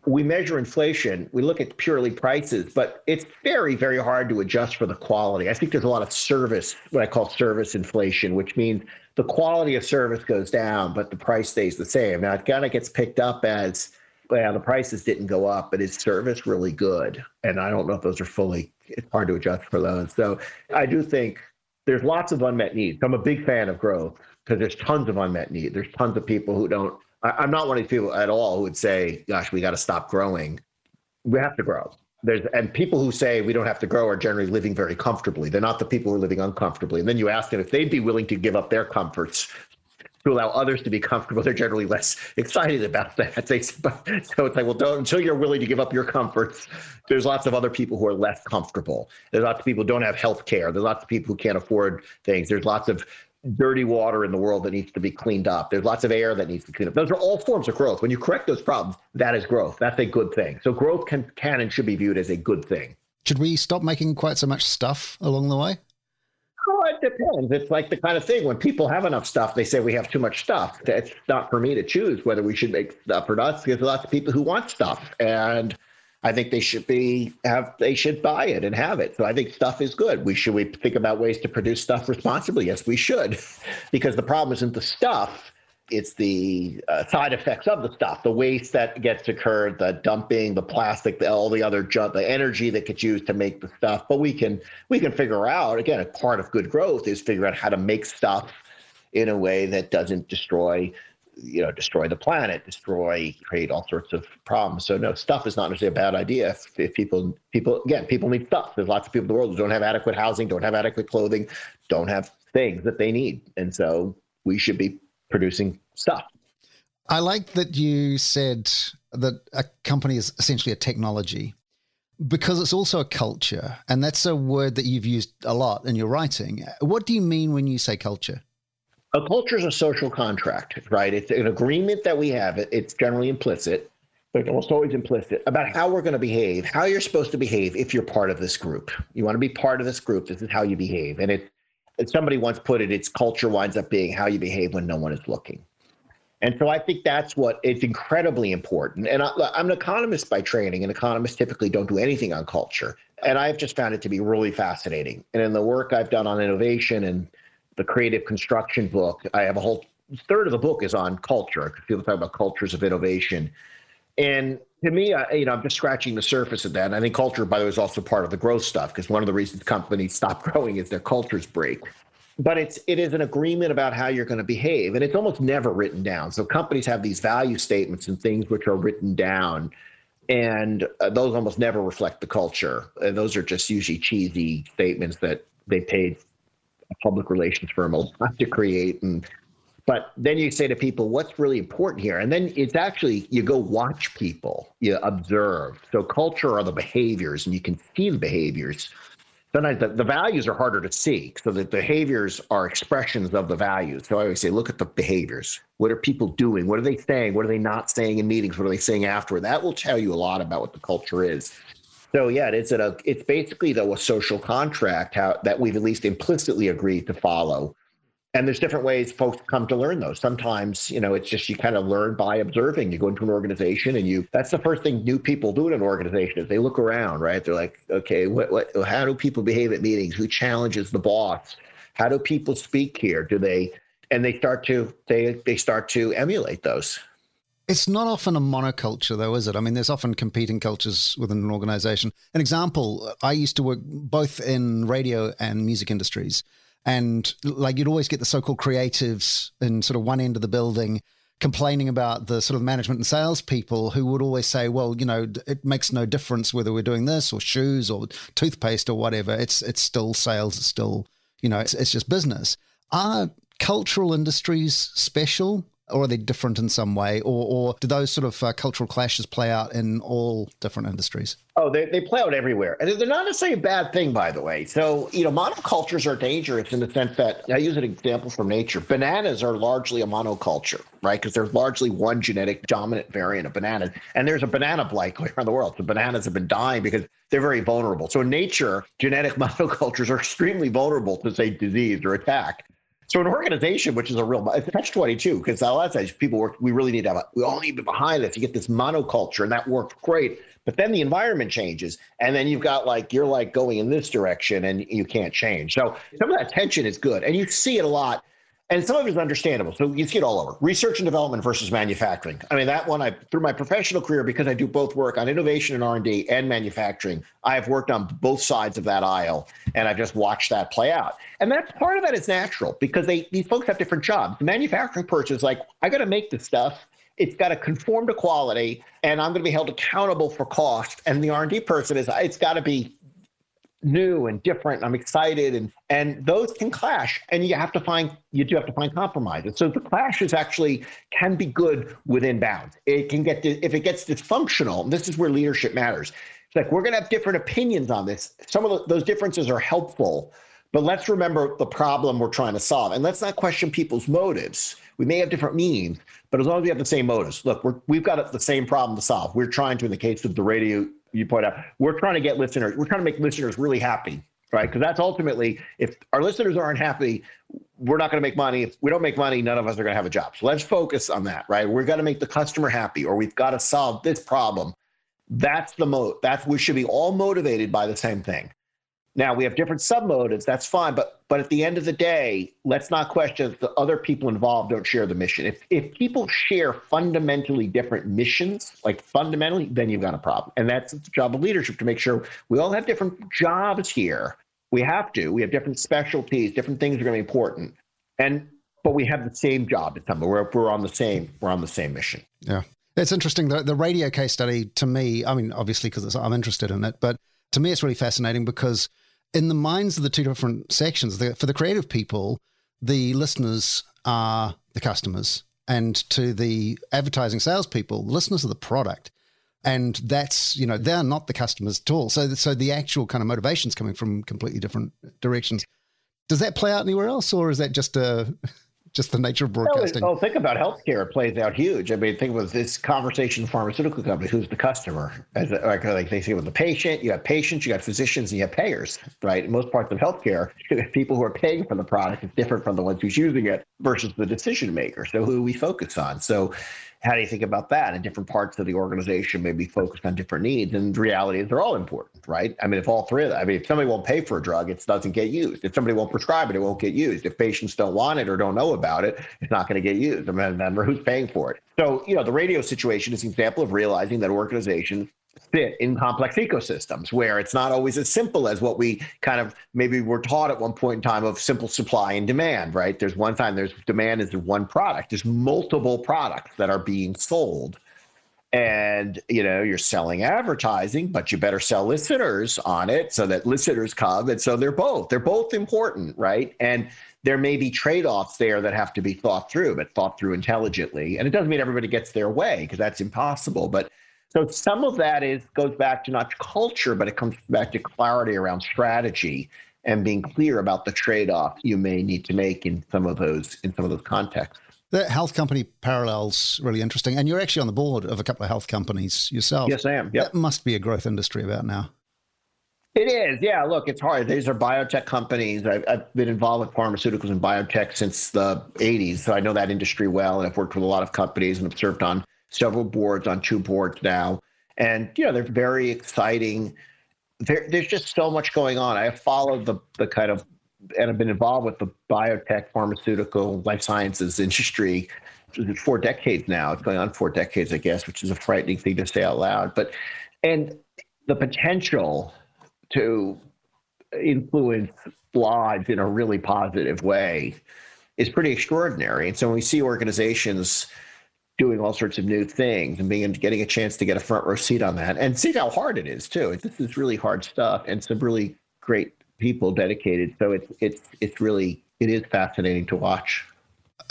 we measure inflation, we look at purely prices, but it's very, very hard to adjust for the quality. I think there's a lot of service, what I call service inflation, which means the quality of service goes down, but the price stays the same. Now it kind of gets picked up as well, the prices didn't go up, but is service really good? And I don't know if those are fully, it's hard to adjust for those. So I do think there's lots of unmet needs. I'm a big fan of growth because there's tons of unmet need. There's tons of people who don't. I, am not one of these people at all who would say, "Gosh, we got to stop growing." We have to grow. There's and people who say we don't have to grow are generally living very comfortably. They're not the people who are living uncomfortably. And then you ask them if they'd be willing to give up their comforts to allow others to be comfortable, they're generally less excited about that. They, so it's like, well, don't until you're willing to give up your comforts. There's lots of other people who are less comfortable. There's lots of people who don't have health care. There's lots of people who can't afford things. There's lots of dirty water in the world that needs to be cleaned up. There's lots of air that needs to be cleaned up. Those are all forms of growth. When you correct those problems, that is growth. That's a good thing. So growth can can and should be viewed as a good thing. Should we stop making quite so much stuff along the way? It depends. It's like the kind of thing when people have enough stuff, they say we have too much stuff. It's not for me to choose whether we should make stuff or not. There's lots of people who want stuff, and I think they should be have they should buy it and have it. So I think stuff is good. We should we think about ways to produce stuff responsibly. Yes, we should, because the problem isn't the stuff it's the uh, side effects of the stuff, the waste that gets occurred, the dumping, the plastic, the, all the other junk, the energy that gets used to make the stuff. But we can we can figure out again, a part of good growth is figure out how to make stuff in a way that doesn't destroy, you know, destroy the planet, destroy, create all sorts of problems. So no, stuff is not necessarily a bad idea. If, if people people again, people need stuff. There's lots of people in the world who don't have adequate housing, don't have adequate clothing, don't have things that they need, and so we should be producing stuff. I like that you said that a company is essentially a technology because it's also a culture. And that's a word that you've used a lot in your writing. What do you mean when you say culture? A culture is a social contract, right? It's an agreement that we have. It's generally implicit, but almost always implicit about how we're going to behave, how you're supposed to behave if you're part of this group. You want to be part of this group. This is how you behave. And it somebody once put it, it's culture winds up being how you behave when no one is looking. And so I think that's what it's incredibly important. And I, am an economist by training, and economists typically don't do anything on culture. And I've just found it to be really fascinating. And in the work I've done on innovation and the creative construction book, I have a whole third of the book is on culture. People talk about cultures of innovation. And to me, I, you know, I'm just scratching the surface of that. And I think culture, by the way, is also part of the growth stuff because one of the reasons companies stop growing is their cultures break. But it's it is an agreement about how you're going to behave, and it's almost never written down. So companies have these value statements and things which are written down, and uh, those almost never reflect the culture. And those are just usually cheesy statements that they paid a public relations firm a lot to create and but then you say to people, what's really important here? And then it's actually, you go watch people, you observe. So culture are the behaviors, and you can see the behaviors. Sometimes the, the values are harder to see. So the behaviors are expressions of the values. So I always say, look at the behaviors. What are people doing? What are they saying? What are they not saying in meetings? What are they saying afterward? That will tell you a lot about what the culture is. So yeah, it's a it's basically though a social contract how that we've at least implicitly agreed to follow and there's different ways folks come to learn those. Sometimes you know it's just you kind of learn by observing. You go into an organization and you that's the first thing new people do in an organization is they look around right? They're like okay what, what how do people behave at meetings? Who challenges the boss? How do people speak here? Do they and they start to they they start to emulate those. It's not often a monoculture, though, is it? I mean, there's often competing cultures within an organization. An example, I used to work both in radio and music industries and like you'd always get the so-called creatives in sort of one end of the building complaining about the sort of management and salespeople who would always say, well, you know, it makes no difference whether we're doing this or shoes or toothpaste or whatever. It's it's still sales. It's still, you know, it's, it's just business. Are cultural industries special or are they different in some way, or, or do those sort of uh, cultural clashes play out in all different industries? Oh, they, they play out everywhere. And they're not necessarily a bad thing, by the way. So, you know, monocultures are dangerous in the sense that I use an example from nature. Bananas are largely a monoculture, right? Because there's largely one genetic dominant variant of bananas. And there's a banana blight going around the world. So bananas have been dying because they're very vulnerable. So in nature, genetic monocultures are extremely vulnerable to, say, disease or attack. So an organization, which is a real it's catch twenty two, because a lot of times people work. We really need to have. A, we all need to be behind this. You get this monoculture, and that worked great. But then the environment changes, and then you've got like you're like going in this direction, and you can't change. So some of that tension is good, and you see it a lot and some of it is understandable. So you see it all over research and development versus manufacturing. I mean, that one I through my professional career because I do both work on innovation and R and D and manufacturing. I have worked on both sides of that aisle, and I've just watched that play out. And that's part of that is natural because they these folks have different jobs. The manufacturing person is like, I got to make this stuff. It's got to conform to quality, and I'm going to be held accountable for cost. And the R and D person is, it's got to be new and different. And I'm excited, and and those can clash, and you have to find you do have to find compromises. So the clashes actually can be good within bounds. It can get if it gets dysfunctional. This is where leadership matters. It's like we're going to have different opinions on this. Some of the, those differences are helpful, but let's remember the problem we're trying to solve, and let's not question people's motives. We may have different means, but as long as we have the same motives, look, we're, we've got the same problem to solve. We're trying to, in the case of the radio you point out, we're trying to get listeners, we're trying to make listeners really happy, right? Because that's ultimately, if our listeners aren't happy, we're not going to make money. If we don't make money, none of us are going to have a job. So let's focus on that, right? We're going to make the customer happy, or we've got to solve this problem. That's the mode. That's we should be all motivated by the same thing. Now we have different submotives. That's fine, but but at the end of the day, let's not question that the other people involved don't share the mission. If if people share fundamentally different missions, like fundamentally, then you've got a problem. And that's the job of leadership to make sure we all have different jobs here. We have to. We have different specialties. Different things are going to be important. And but we have the same job at some. We're we're on the same we're on the same mission. Yeah, it's interesting. The the radio case study to me. I mean, obviously because I'm interested in it, but to me, it's really fascinating because in the minds of the two different sections, the, for the creative people, the listeners are the customers, and to the advertising salespeople, the listeners are the product. And that's, you know, they're not the customers at all. So, so the actual kind of motivations coming from completely different directions. Does that play out anywhere else, or is that just a just the nature of broadcasting. Oh, think about healthcare. It plays out huge. I mean, think about this conversation pharmaceutical company. Who's the customer? As like, like they say with the patient, you have patients, you got physicians, and you have payers, right? In most parts of healthcare, people who are paying for the product is different from the ones who's using it versus the decision maker. So who we focus on. So how do you think about that? And different parts of the organization may be focused on different needs. And the reality is they're all important, right? I mean, if all three of them, I mean, if somebody won't pay for a drug, it doesn't get used. If somebody won't prescribe it, it won't get used. If patients don't want it or don't know about it, it's not going to get used. I mean, remember who's paying for it. So, you know, the radio situation is an example of realizing that organizations fit in complex ecosystems where it's not always as simple as what we kind of maybe were taught at one point in time of simple supply and demand, right? There's one time there's demand is one product. There's multiple products that are being sold. And you know, you're selling advertising, but you better sell listeners on it so that listeners come. And so they're both, they're both important, right? And there may be trade-offs there that have to be thought through, but thought through intelligently. And it doesn't mean everybody gets their way because that's impossible. But so some of that is goes back to not culture, but it comes back to clarity around strategy and being clear about the trade-off you may need to make in some of those in some of those contexts. The health company parallels really interesting, and you're actually on the board of a couple of health companies yourself. Yes, I am. Yep. That must be a growth industry about now. It is, yeah. Look, it's hard. These are biotech companies. I've, I've, been involved with pharmaceuticals and biotech since the 80s, so I know that industry well, and I've worked with a lot of companies and have served on several boards on two boards now. And, you know, they're very exciting. There, there's just so much going on. I have followed the, the kind of, and I've been involved with the biotech, pharmaceutical, life sciences industry for decades now. It's going on four decades, I guess, which is a frightening thing to say out loud. But, and the potential to influence lives in a really positive way is pretty extraordinary. And so when we see organizations, doing all sorts of new things and being getting a chance to get a front row seat on that and see how hard it is too. This is really hard stuff and some really great people dedicated. So it's it's it's really it is fascinating to watch.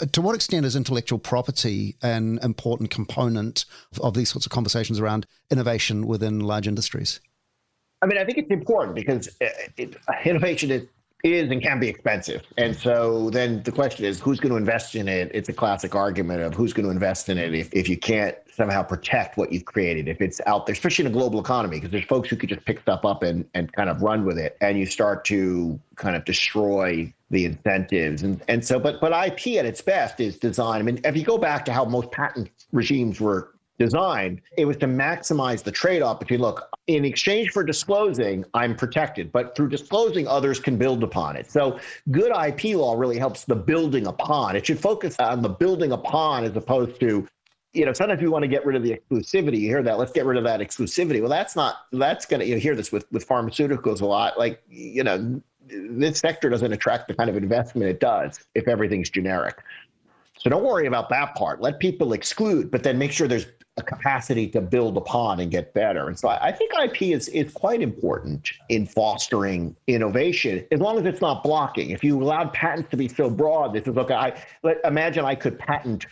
Uh, to what extent is intellectual property an important component of these sorts of conversations around innovation within large industries? I mean, I think it's important because uh, it, innovation is is and can be expensive. And so then the question is who's going to invest in it? It's a classic argument of who's going to invest in it if, if you can't somehow protect what you've created, if it's out there, especially in a global economy, because there's folks who could just pick stuff up and, and kind of run with it. And you start to kind of destroy the incentives. And and so but but IP at its best is design. I mean, if you go back to how most patent regimes were designed, it was to maximize the trade off between look, in exchange for disclosing, I'm protected, but through disclosing, others can build upon it. So good IP law really helps the building upon. It should focus on the building upon as opposed to you know, sometimes we want to get rid of the exclusivity. You hear that? Let's get rid of that exclusivity. Well, that's not. That's going to. You hear this with with pharmaceuticals a lot. Like, you know, this sector doesn't attract the kind of investment it does if everything's generic. So don't worry about that part. Let people exclude, but then make sure there's a capacity to build upon and get better. And so I, think IP is is quite important in fostering innovation, as long as it's not blocking. If you allowed patents to be so broad, this is okay. I let imagine I could patent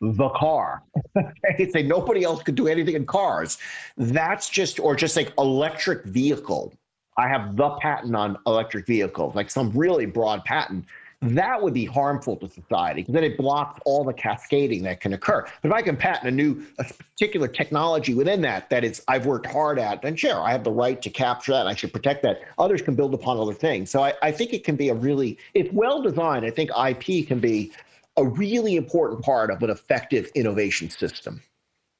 the car. I say nobody else could do anything in cars. That's just or just like electric vehicle. I have the patent on electric vehicles, like some really broad patent that would be harmful to society because then it blocks all the cascading that can occur. But if I can patent a new, a particular technology within that that is I've worked hard at, then sure, I have the right to capture that. I should protect that. Others can build upon other things. So I, I think it can be a really, if well designed, I think IP can be a really important part of an effective innovation system.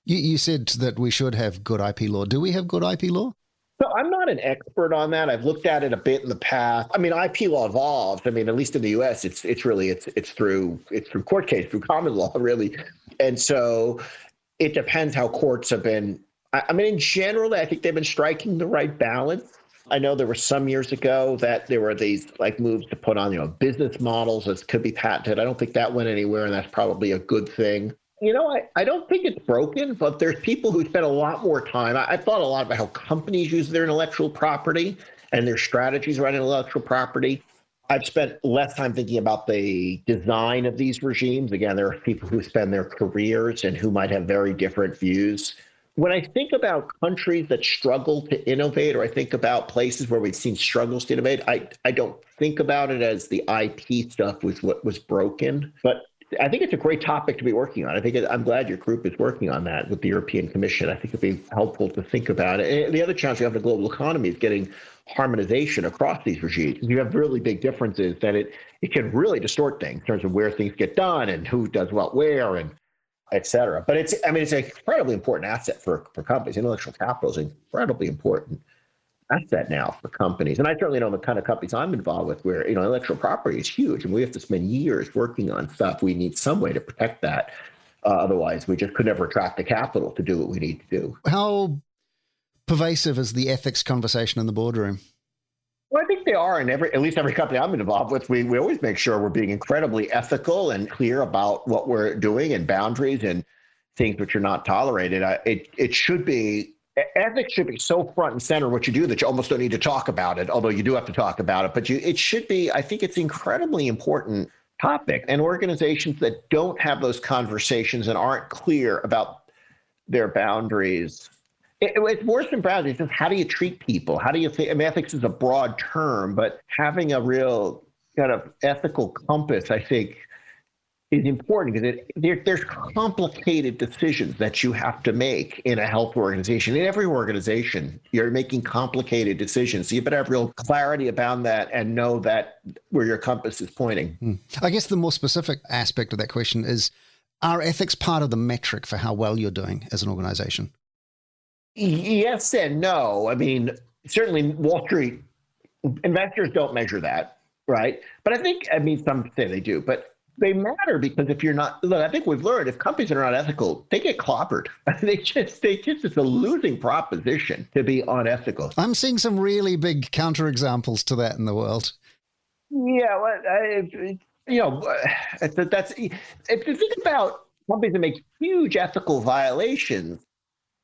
You, you said that we should have good IP law. Do we have good IP law? So I'm not an expert on that. I've looked at it a bit in the past. I mean, IP law evolved. I mean, at least in the U.S., it's it's really it's it's through it's through court case through common law really, and so it depends how courts have been. I, I mean, in general, I think they've been striking the right balance. I know there were some years ago that there were these like moves to put on you know business models that could be patented. I don't think that went anywhere, and that's probably a good thing. You know, I, I don't think it's broken, but there's people who spend a lot more time. I, I've thought a lot about how companies use their intellectual property and their strategies around intellectual property. I've spent less time thinking about the design of these regimes. Again, there are people who spend their careers and who might have very different views. When I think about countries that struggle to innovate, or I think about places where we've seen struggles to innovate, I, I don't think about it as the IP stuff was what was broken. But I think it's a great topic to be working on. I think it, I'm glad your group is working on that with the European Commission. I think it'd be helpful to think about it. And the other challenge we have in the global economy is getting harmonization across these regimes. You have really big differences that it it can really distort things in terms of where things get done and who does what where. And et cetera. But it's, I mean, it's an incredibly important asset for, for companies. Intellectual capital is incredibly important asset now for companies. And I certainly know the kind of companies I'm involved with where, you know, intellectual property is huge and we have to spend years working on stuff. We need some way to protect that. Uh, otherwise, we just could never attract the capital to do what we need to do. How pervasive is the ethics conversation in the boardroom? Well, I think they are in every, at least every company I'm involved with. We, we always make sure we're being incredibly ethical and clear about what we're doing and boundaries and things which are not tolerated. I, it, it should be ethics should be so front and center what you do that you almost don't need to talk about it although you do have to talk about it but you it should be i think it's an incredibly important topic and organizations that don't have those conversations and aren't clear about their boundaries. It, it's worse than boundaries just how do you treat people? How do you think I mean, ethics is a broad term but having a real kind of ethical compass i think is important because it, there, there's complicated decisions that you have to make in a health organization. In every organization, you're making complicated decisions. So you better have real clarity about that and know that where your compass is pointing. Hmm. I guess the more specific aspect of that question is are ethics part of the metric for how well you're doing as an organization? Yes and no. I mean, certainly Wall Street investors don't measure that, right? But I think, I mean, some say they do, but they matter because if you're not look, I think we've learned if companies are not ethical, they get clobbered. they just they just it's a losing proposition to be unethical. I'm seeing some really big counterexamples to that in the world. Yeah, well, I, you know, that's if you think about companies that make huge ethical violations,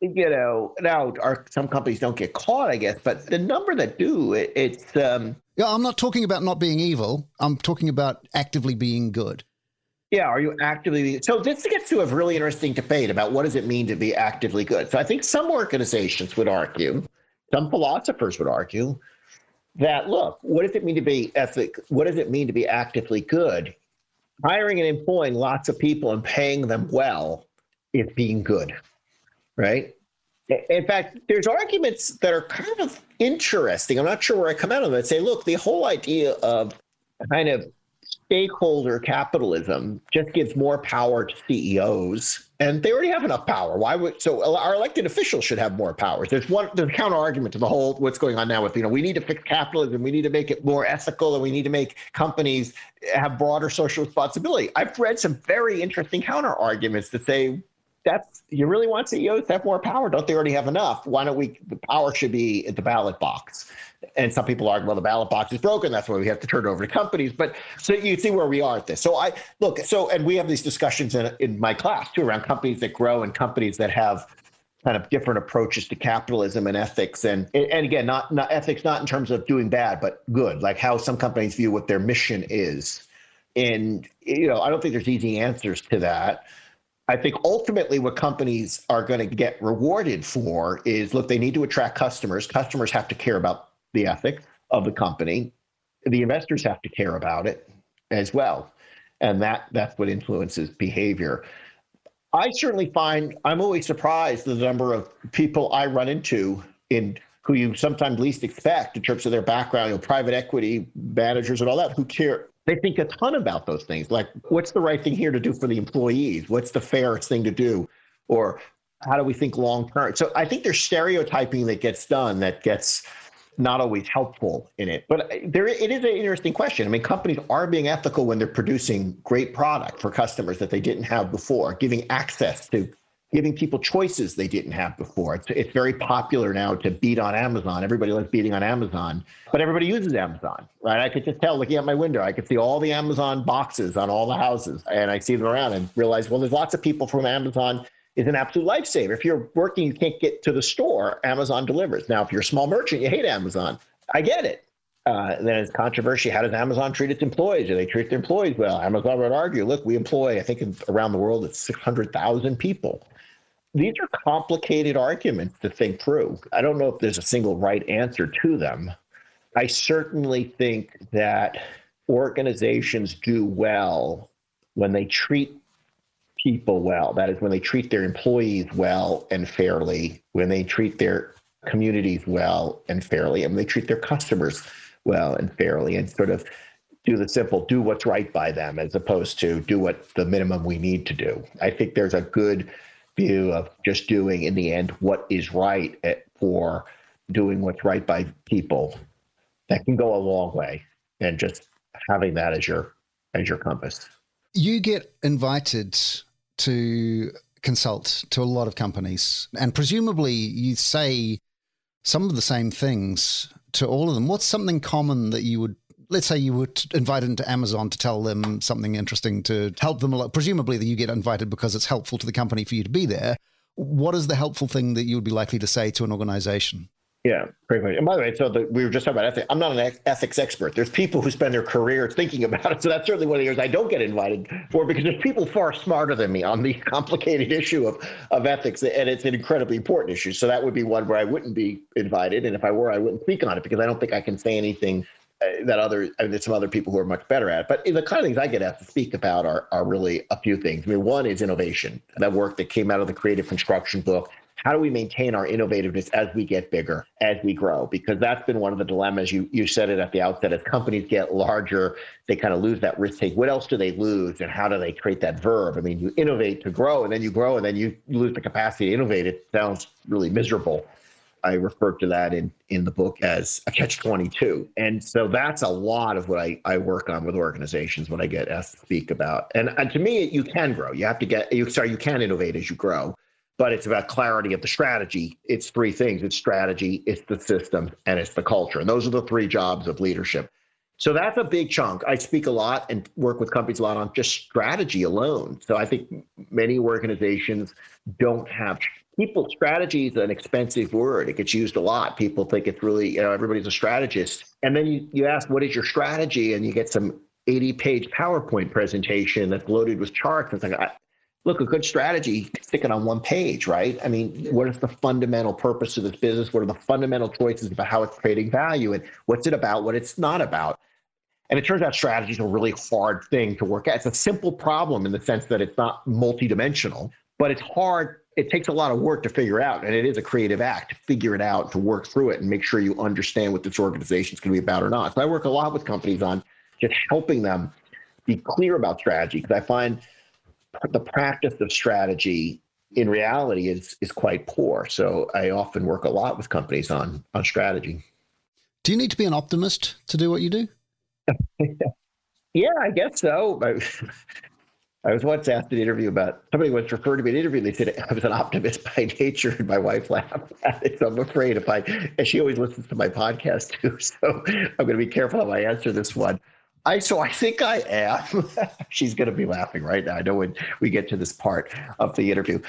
you know, now are some companies don't get caught, I guess, but the number that do, it, it's um, yeah, I'm not talking about not being evil. I'm talking about actively being good. Yeah, are you actively? So this gets to a really interesting debate about what does it mean to be actively good. So I think some organizations would argue, some philosophers would argue, that look, what does it mean to be ethic? What does it mean to be actively good? Hiring and employing lots of people and paying them well is being good, right? In fact, there's arguments that are kind of interesting. I'm not sure where I come out of it. Say, look, the whole idea of kind of stakeholder capitalism just gives more power to CEOs, and they already have enough power. Why would so our elected officials should have more powers? There's one there's a counter argument to the whole what's going on now with you know we need to fix capitalism, we need to make it more ethical, and we need to make companies have broader social responsibility. I've read some very interesting counter arguments that say that's you really want CEOs to have more power? Don't they already have enough? Why don't we? The power should be at the ballot box. And some people argue, well, the ballot box is broken. That's why we have to turn it over to companies. But so you see where we are at this. So I look. So and we have these discussions in, in my class too around companies that grow and companies that have kind of different approaches to capitalism and ethics and and again not not ethics not in terms of doing bad but good like how some companies view what their mission is and you know i don't think there's easy answers to that I think ultimately what companies are going to get rewarded for is look, they need to attract customers. Customers have to care about the ethic of the company. The investors have to care about it as well. And that that's what influences behavior. I certainly find I'm always surprised the number of people I run into in who you sometimes least expect in terms of their background, you know, private equity managers and all that, who care they think a ton about those things. Like what's the right thing here to do for the employees? What's the fairest thing to do? Or how do we think long term? So i think there's stereotyping that gets done that gets not always helpful in it. But there it is an interesting question. I mean companies are being ethical when they're producing great product for customers that they didn't have before giving access to giving people choices they didn't have before. It's, it's very popular now to beat on Amazon. Everybody loves beating on Amazon, but everybody uses Amazon, right? I could just tell looking at my window, I could see all the Amazon boxes on all the houses, and I see them around and realize, well, there's lots of people from Amazon is an absolute lifesaver. If you're working, you can't get to the store, Amazon delivers. Now, if you're a small merchant, you hate Amazon. I get it. Uh, then it's controversy. How does Amazon treat its employees? Do they treat their employees well? Amazon would argue, look, we employ, I think around the world, it's 600,000 people these are complicated arguments to think through. I don't know if there's a single right answer to them. I certainly think that organizations do well when they treat people well. That is, when they treat their employees well and fairly, when they treat their communities well and fairly, and they treat their customers well and fairly, and sort of do the simple, do what's right by them, as opposed to do what the minimum we need to do. I think there's a good view of just doing in the end what is right for doing what's right by people. That can go a long way, and just having that as your as your compass. You get invited to consult to a lot of companies, and presumably you say some of the same things to all of them. What's something common that you would let's say you were invited into Amazon to tell them something interesting to help them. Presumably, that you get invited because it's helpful to the company for you to be there. What is the helpful thing that you would be likely to say to an organization? Yeah, great question. And by the way, so the, we were just talking about ethics. I'm not an ethics expert. There's people who spend their career thinking about it. So that's certainly one of the areas I don't get invited for because there's people far smarter than me on the complicated issue of, of ethics. And it's an incredibly important issue. So that would be one where I wouldn't be invited. And if I were, I wouldn't speak on it because I don't think I can say anything Uh, that other I mean, there's some other people who are much better at it. But the kind of things I get asked to speak about are are really a few things. I mean, one is innovation. That work that came out of the creative construction book. How do we maintain our innovativeness as we get bigger, as we grow? Because that's been one of the dilemmas. You you said it at the outset. As companies get larger, they kind of lose that risk take. What else do they lose, and how do they create that verb? I mean, you innovate to grow, and then you grow, and then you lose the capacity to innovate. It sounds really miserable. I refer to that in, in the book as a catch 22. And so that's a lot of what I, I work on with organizations when I get asked to speak about. And, and to me, you can grow. You have to get, you sorry, you can innovate as you grow, but it's about clarity of the strategy. It's three things it's strategy, it's the system, and it's the culture. And those are the three jobs of leadership. So that's a big chunk. I speak a lot and work with companies a lot on just strategy alone. So I think many organizations don't have people strategy is an expensive word. It gets used a lot. People think it's really you know everybody's a strategist. And then you, you ask what is your strategy? And you get some 80 page powerpoint presentation that's loaded with charts. It's like I, look a good strategy stick it on one page right? I mean what is the fundamental purpose of this business? What are the fundamental choices about how it's creating value? And what's it about what it's not about? And it turns out strategy is a really hard thing to work at. It's a simple problem in the sense that it's not multidimensional but it's hard it takes a lot of work to figure out and it is a creative act to figure it out to work through it and make sure you understand what this organization is going to be about or not. So i work a lot with companies on just helping them be clear about strategy because i find the practice of strategy in reality is is quite poor. So i often work a lot with companies on on strategy. Do you need to be an optimist to do what you do? Yeah i guess so I was once asked an interview about somebody once referred to me in an interview. They said I was an optimist by nature, and my wife laughed at it. So I'm afraid if I, and she always listens to my podcast too. So I'm going to be careful how I answer this one. I so I think I am. She's going to be laughing right now. I know when we get to this part of the interview.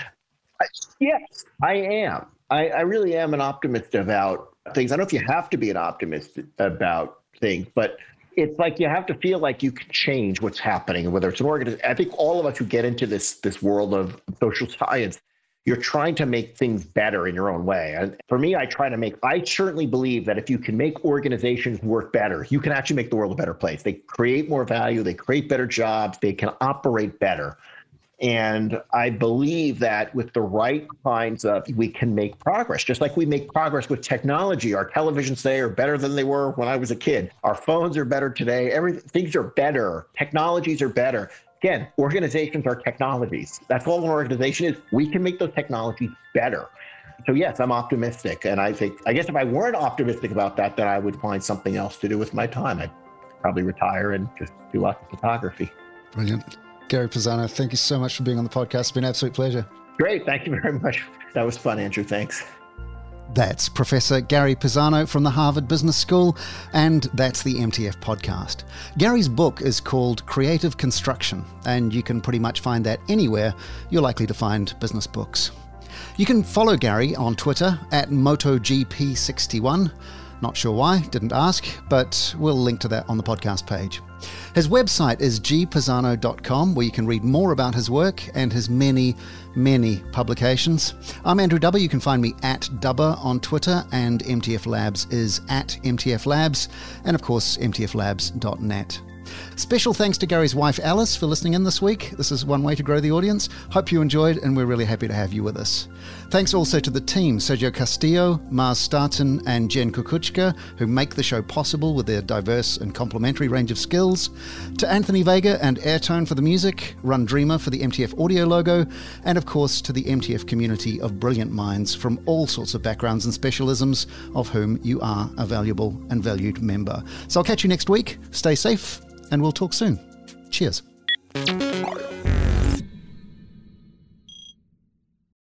I, yes, I am. I, I really am an optimist about things. I don't know if you have to be an optimist about things, but it's like you have to feel like you can change what's happening, whether it's an organization. I think all of us who get into this this world of social science, you're trying to make things better in your own way. And for me, I try to make. I certainly believe that if you can make organizations work better, you can actually make the world a better place. They create more value, they create better jobs, they can operate better. And I believe that with the right kinds of, we can make progress, just like we make progress with technology. Our televisions today are better than they were when I was a kid. Our phones are better today. Everything, things are better. Technologies are better. Again, organizations are technologies. That's all an organization is. We can make those technologies better. So yes, I'm optimistic, and I think I guess if I weren't optimistic about that, then I would find something else to do with my time. I'd probably retire and just do lots of photography. Brilliant. Gary Pisano, thank you so much for being on the podcast. It's been an absolute pleasure. Great. Thank you very much. That was fun, Andrew. Thanks. That's Professor Gary Pisano from the Harvard Business School, and that's the MTF podcast. Gary's book is called Creative Construction, and you can pretty much find that anywhere you're likely to find business books. You can follow Gary on Twitter at MotoGP61. Not sure why, didn't ask, but we'll link to that on the podcast page. His website is gpisano.com, where you can read more about his work and his many, many publications. I'm Andrew Dubber. You can find me at Dubber on Twitter, and MTF Labs is at MTF Labs, and of course, mtflabs.net. Special thanks to Gary's wife Alice for listening in this week. This is one way to grow the audience. Hope you enjoyed, and we're really happy to have you with us. Thanks also to the team Sergio Castillo, Mars Starton, and Jen Kukuchka, who make the show possible with their diverse and complementary range of skills. To Anthony Vega and Airtone for the music, Run Dreamer for the MTF audio logo, and of course to the MTF community of brilliant minds from all sorts of backgrounds and specialisms, of whom you are a valuable and valued member. So I'll catch you next week. Stay safe, and we'll talk soon. Cheers.